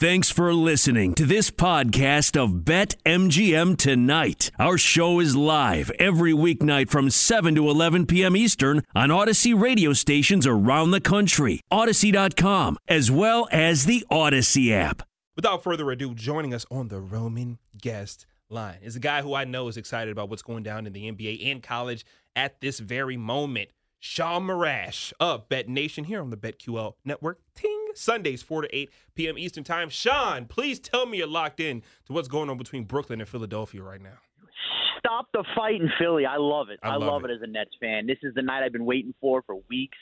Thanks for listening to this podcast of Bet MGM Tonight. Our show is live every weeknight from 7 to 11 p.m. Eastern on Audacy radio stations around the country, Audacy.com, as well as the Audacy app. Without further ado, joining us on the Roman guest line is a guy who I know is excited about what's going down in the NBA and college at this very moment. Sean Marash of Bet Nation here on the BetQL Network. Ting! Sundays, 4 to 8 p.m. Eastern Time. Sean, please tell me you're locked in to what's going on between Brooklyn and Philadelphia right now. Stop the fight in Philly. I love it. I I, love love, it. it. as a Nets fan. This is the night I've been waiting for for weeks.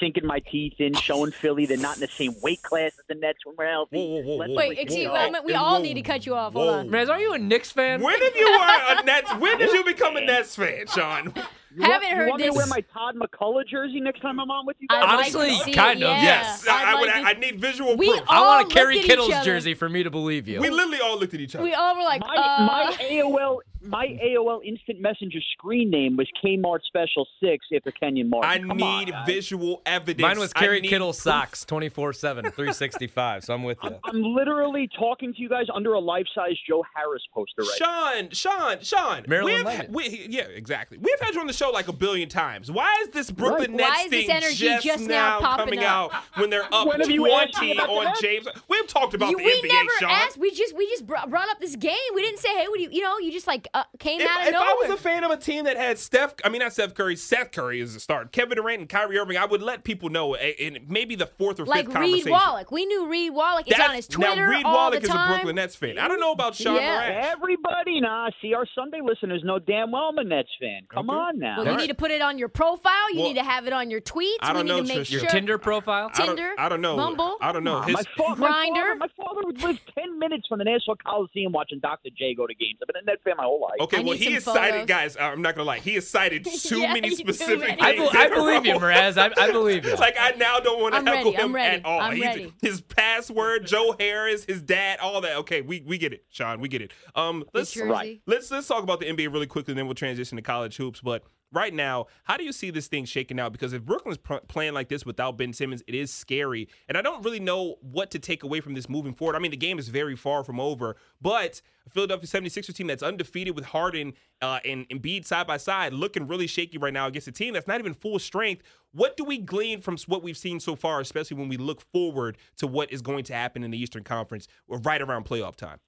Sinking my teeth in, showing Philly they're not in the same weight class as the Nets when we're healthy. Whoa, whoa, whoa, Let's. Wait, excuse me. We all whoa, need to cut you off. whoa. Hold on. Mraz, are you a Knicks fan? When have you were a Nets? When did you become a Nets fan, Sean? You want- Haven't you heard want me to this. wear my Todd MacCulloch jersey next time I'm on with you I'd guys? like to Honestly, see it, kind of, yeah. Yes, I, I'd I would. like to- I need visual We proof. I want a Kerry Kittles jersey for me to believe you. we literally all looked at each other. We all were like, My, uh, my AOL my AOL Instant Messenger screen name was Kmart Special Six after Kenyon Martin. I Come need guys. visual evidence. Mine was I Kerry Kittle proof. socks 24 7, 365. So I'm with you. I'm literally talking to you guys under a life-size Joe Harris poster right Sean, Sean, Sean. Marilyn we've, we, yeah, exactly. We've had you on the show like a billion times. Why is this Brooklyn Right. Nets Why is this thing energy just, just now popping coming up? out when they're up When have you asked me 20 about the on James? We've talked about you, the we NBA, never Sean. asked. We just we just brought up this game. We didn't say, hey, what do you? You know, you just like uh, came If, out of if I was a fan of a team that had Steph, I mean not Steph Curry, Seth Curry is the start, Kevin Durant and Kyrie Irving, I would let people know eh, in maybe the fourth or like fifth Reed conversation. Wallach. We knew Reed Wallach. It's That's- on his Twitter now Reed all Wallach the is a. Brooklyn Nets fan. I don't know about Sean Yeah. Moran. Everybody, nah. See, our Sunday listeners know damn well I'm a Nets fan. Come Okay. on now. Well, you Alright. need to put it on your profile. You Well, need to have it on your tweets. I don't we know, need to make Trish. sure. Your Tinder profile? I don't- Tinder, I don't know. Bumble. I don't know. my, His, fa- my father, my father would live ten minutes from the Nassau Coliseum watching Dr. J go to games. I've been a Nets fan my whole life. Okay, I well, he some has cited, guys. Uh, I'm not gonna lie, he has cited too Yeah, many too specific many. I, things. be- I believe you, row. Mraz. I, I believe you. It's like I now don't want to I'm heckle ready, I'm him ready, at all. I'm He's- ready. His password, Joe Harris, his dad, all that. Okay, we, we get it, Sean. We get it. Um, let's Right. let's let's talk about the NBA really quickly, and then we'll transition to college hoops. But right now, how do you see this thing shaking out? Because if Brooklyn's pr- playing like this without Ben Simmons, it is scary, and I don't really know what to take away from this moving forward. I mean, the game is very far from over, but a Philadelphia 76ers team that's undefeated with Harden uh, and Embiid side by side, looking really shaky right now against a team that's not even full strength. What do we glean from what we've seen so far, especially when we look forward to what is going to happen in the Eastern Conference right around playoff time?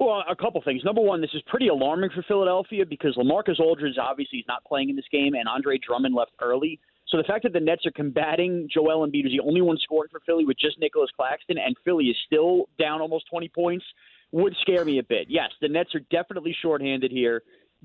Well, a couple things. Number one, this is pretty alarming for Philadelphia because Lamarcus Aldridge obviously is not playing in this game, and Andre Drummond left early. So the fact that the Nets are combating Joel Embiid, who's the only one scoring for Philly with just Nicolas Claxton, and Philly is still down almost 20 points, would scare me a bit. Yes, the Nets are definitely shorthanded here.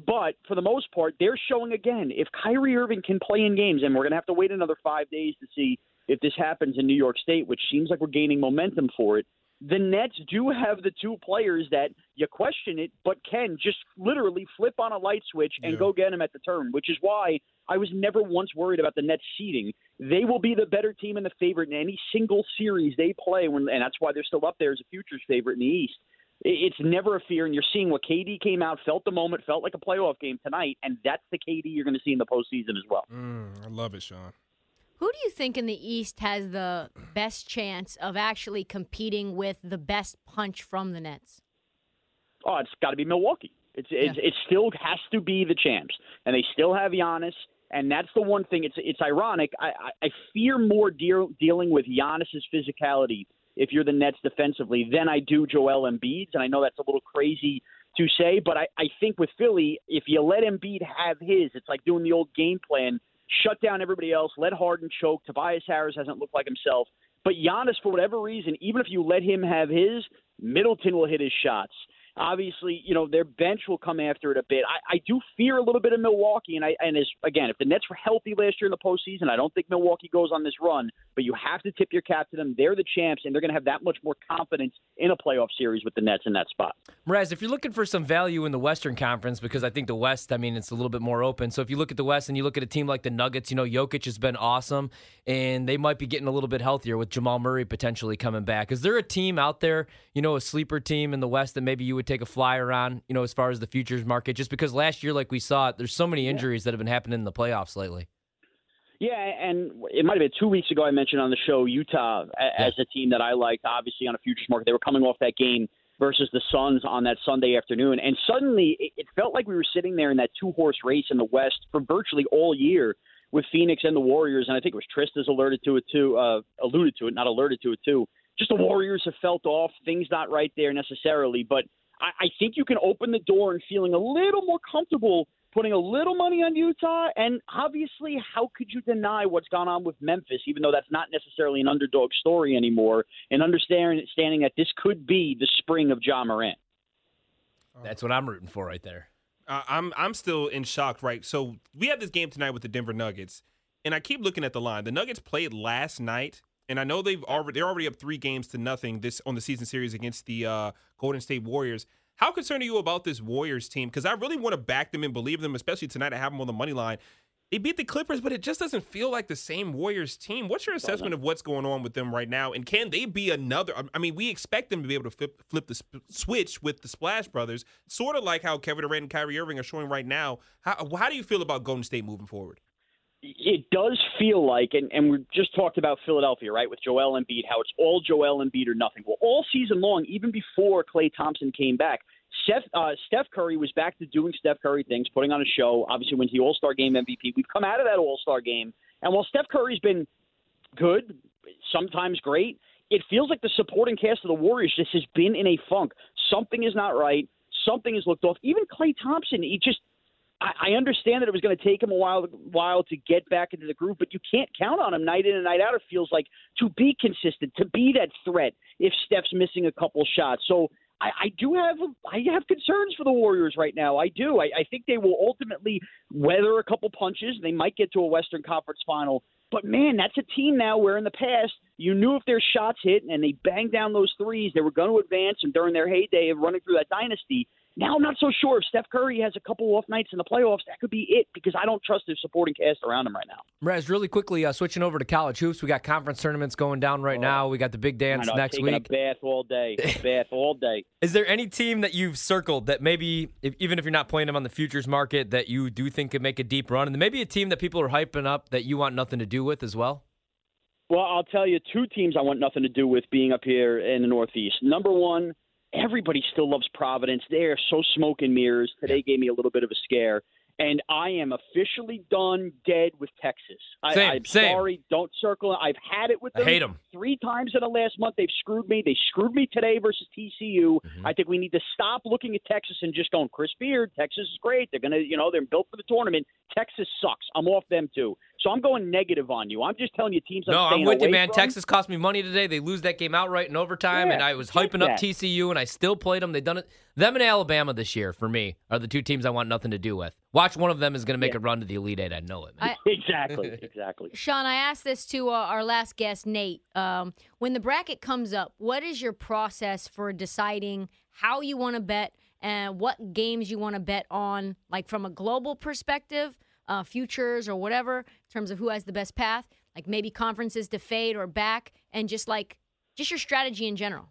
But for the most part, they're showing again if Kyrie Irving can play in games, and we're going to have to wait another five days to see if this happens in New York State, which seems like we're gaining momentum for it the Nets do have the two players that you question it, but can just literally flip on a light switch and Yeah. go get them at the turn, which is why I was never once worried about the Nets seeding. They will be the better team and the favorite in any single series they play, when, and that's why they're still up there as a futures favorite in the East. It's never a fear, and you're seeing what KD came out, felt the moment, felt like a playoff game tonight, and that's the KD you're going to see in the postseason as well. Mm, I love it, Sean. Who do you think in the East has the best chance of actually competing with the best punch from the Nets? Oh, it's got to be Milwaukee. It's it's it still has to be the champs, and they still have Giannis, and that's the one thing. It's it's ironic. I I, I fear more deal, dealing with Giannis's physicality if you're the Nets defensively than I do Joel Embiid's, and I know that's a little crazy to say, but I I think with Philly, if you let Embiid have his, it's like doing the old game plan. Shut down everybody else. Let Harden choke. Tobias Harris hasn't looked like himself. But Giannis, for whatever reason, even if you let him have his, Middleton will hit his shots. Obviously, you know their bench will come after it a bit. I, I do fear a little bit of Milwaukee, and I and as again, if the Nets were healthy last year in the postseason, I don't think Milwaukee goes on this run. But you have to tip your cap to them. They're the champs, and they're going to have that much more confidence in a playoff series with the Nets in that spot. Mraz, if you're looking for some value in the Western Conference, because I think the West, I mean, it's a little bit more open. So if you look at the West and you look at a team like the Nuggets, you know, Jokic has been awesome, and they might be getting a little bit healthier with Jamal Murray potentially coming back. Is there a team out there, you know, a sleeper team in the West that maybe you would take a flyer on, you know, as far as the futures market? Just because last year, like we saw, there's so many injuries that have been happening in the playoffs lately. Yeah, and it might have been two weeks ago I mentioned on the show Utah as a team that I liked, obviously on a futures market. They were coming off that game versus the Suns on that Sunday afternoon, and suddenly it felt like we were sitting there in that two horse race in the West for virtually all year with Phoenix and the Warriors, and I think it was Trista's alerted to it too, uh, alluded to it, not alerted to it too. Just the Warriors have felt off, things not right there necessarily, but I, I think you can open the door and feeling a little more comfortable putting a little money on Utah. And obviously, how could you deny what's gone on with Memphis, even though that's not necessarily an underdog story anymore, and understanding that this could be the spring of Ja Morant? That's what I'm rooting for right there. Uh, I'm I'm still in shock, right? So we have this game tonight with the Denver Nuggets, and I keep looking at the line. The Nuggets played last night, and I know they've already they're already up three games to nothing this on the season series against the uh, Golden State Warriors. How concerned are you about this Warriors team? Because I really want to back them and believe them, especially tonight. I have them on the money line. They beat the Clippers, but it just doesn't feel like the same Warriors team. What's your assessment of what's going on with them right now? And can they be another? I mean, we expect them to be able to flip, flip the sp- switch with the Splash Brothers, sort of like how Kevin Durant and Kyrie Irving are showing right now. How, how do you feel about Golden State moving forward? It does feel like, and, and we just talked about Philadelphia, right, with Joel Embiid, how it's all Joel Embiid or nothing. Well, all season long, even before Klay Thompson came back, Steph, uh, Steph Curry was back to doing Steph Curry things, putting on a show. Obviously, wins the All Star Game MVP. We've come out of that All Star game, and while Steph Curry's been good, sometimes great, it feels like the supporting cast of the Warriors just has been in a funk. Something is not right. Something has looked off. Even Klay Thompson, he just. I, understand that it was going to take him a while, while to get back into the groove, but you can't count on him night in and night out. It feels like to be consistent, to be that threat. If Steph's missing a couple shots, so I, I do have I have concerns for the Warriors right now. I do. I, I think they will ultimately weather a couple punches. They might get to a Western Conference final. But man, that's a team now where in the past you knew if their shots hit and they banged down those threes, they were going to advance. And during their heyday of running through that dynasty, now I'm not so sure if Steph Curry has a couple off nights in the playoffs. That could be it because I don't trust their supporting cast around him right now. Raz, really quickly, uh, switching over to college hoops, we got conference tournaments going down right oh, now. We got the big dance know, next week. A bath all day, bath all day. Is there any team that you've circled that maybe, if, even if you're not playing them on the futures market, that you do think could make a deep run, and maybe a team that people are hyping up that you want nothing to do with as well? Well, I'll tell you two teams I want nothing to do with being up here in the Northeast. Number one everybody still loves Providence. They are so smoke and mirrors. Today gave me a little bit of a scare. And I am officially done dead with Texas. Same, I, am same. sorry. Don't circle. I've had it with them. I hate them. Three times in the last month, they've screwed me. They screwed me today versus TCU. Mm-hmm. I think we need to stop looking at Texas and just going, Chris Beard, Texas is great. They're going to, you know, they're built for the tournament. Texas sucks. I'm off them too. So I'm going negative on you. I'm just telling you teams. No, I'm, I'm with you, man. From. Texas cost me money today. They lose that game outright in overtime, yeah, and I was hyping up TCU, and I still played them. They done it. Them and Alabama this year for me are the two teams I want nothing to do with. Watch one of them is going to make yeah. a run to the Elite Eight. I know it. I, exactly, exactly. Sean, I asked this to uh, our last guest, Nate. Um, when the bracket comes up, what is your process for deciding how you want to bet and what games you want to bet on, like from a global perspective? Uh, futures or whatever in terms of who has the best path, like maybe conferences to fade or back, and just like just your strategy in general?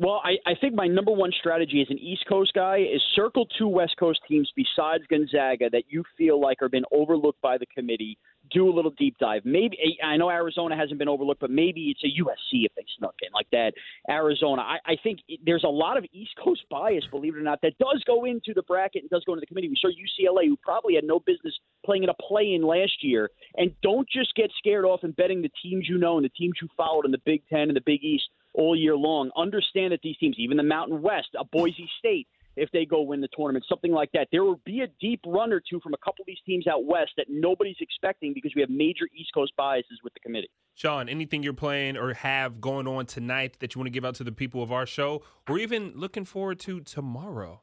Well, I, I think my number one strategy as an East Coast guy is circle two West Coast teams besides Gonzaga that you feel like are been overlooked by the committee do a little deep dive. Maybe I know Arizona hasn't been overlooked, but maybe it's a USC if they snuck in like that. Arizona, I, I think there's a lot of East Coast bias, believe it or not, that does go into the bracket and does go into the committee. We saw UCLA, who probably had no business playing in a play-in last year, and don't just get scared off and betting the teams you know and the teams you followed in the Big Ten and the Big East all year long. Understand that these teams, even the Mountain West, a Boise State if they go win the tournament, something like that. There will be a deep run or two from a couple of these teams out west that nobody's expecting because we have major East Coast biases with the committee. Sean, anything you're playing or have going on tonight that you want to give out to the people of our show, or even looking forward to tomorrow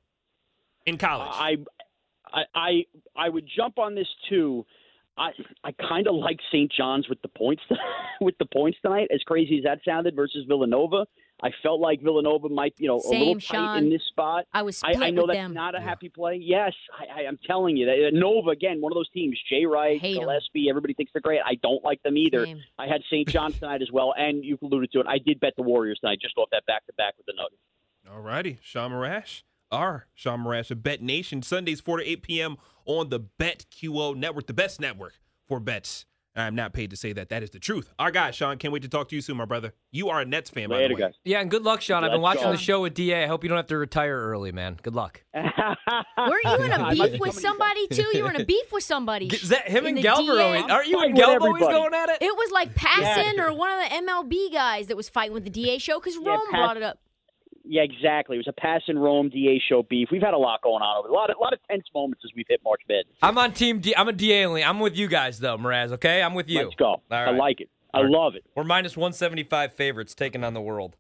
in college? I, I, I, I would jump on this too. I I kind of like St. John's with the points with the points tonight. As crazy as that sounded versus Villanova, I felt like Villanova might, you know, Same, a little Sean. tight in this spot. I was split I, I know with that's them. not a happy play. Yes, I, I, am telling you that uh, Nova again, one of those teams. Jay Wright, Hate 'em. Gillespie, everybody thinks they're great. I don't like them either. Same. I had St. John's tonight as well, and you alluded to it. I did bet the Warriors tonight, just off that back to back with the Nuggets. All righty, Sean Marash, our Sean Marash of Bet Nation, Sundays 4 to 8 p.m. on the BetQL network, the best network for bets I'm not paid to say that. That is the truth. Our guy, Sean, can't wait to talk to you soon, my brother. You are a Nets fan, by the way. guys. Yeah, and good luck, Sean. I've been watching go. the show with Da. I hope you don't have to retire early, man. Good luck. Were you in a beef with somebody too? You were in a beef with somebody. Is that him In and the Gelber? DA? always- Aren't you and with always going at it? It was like Passon Yeah. or one of the MLB guys that was fighting with the DA show because Yeah, Rome Pass- brought it up. Yeah, exactly. It was a pass in Rome DA show beef. We've had a lot going on over a lot of a lot of tense moments as we've hit March mid. I'm on team D. I'm a DA only. I'm with you guys though, Mraz. Okay, I'm with you. Let's go. I like it. I right. love it. We're minus 175 favorites taking on the world.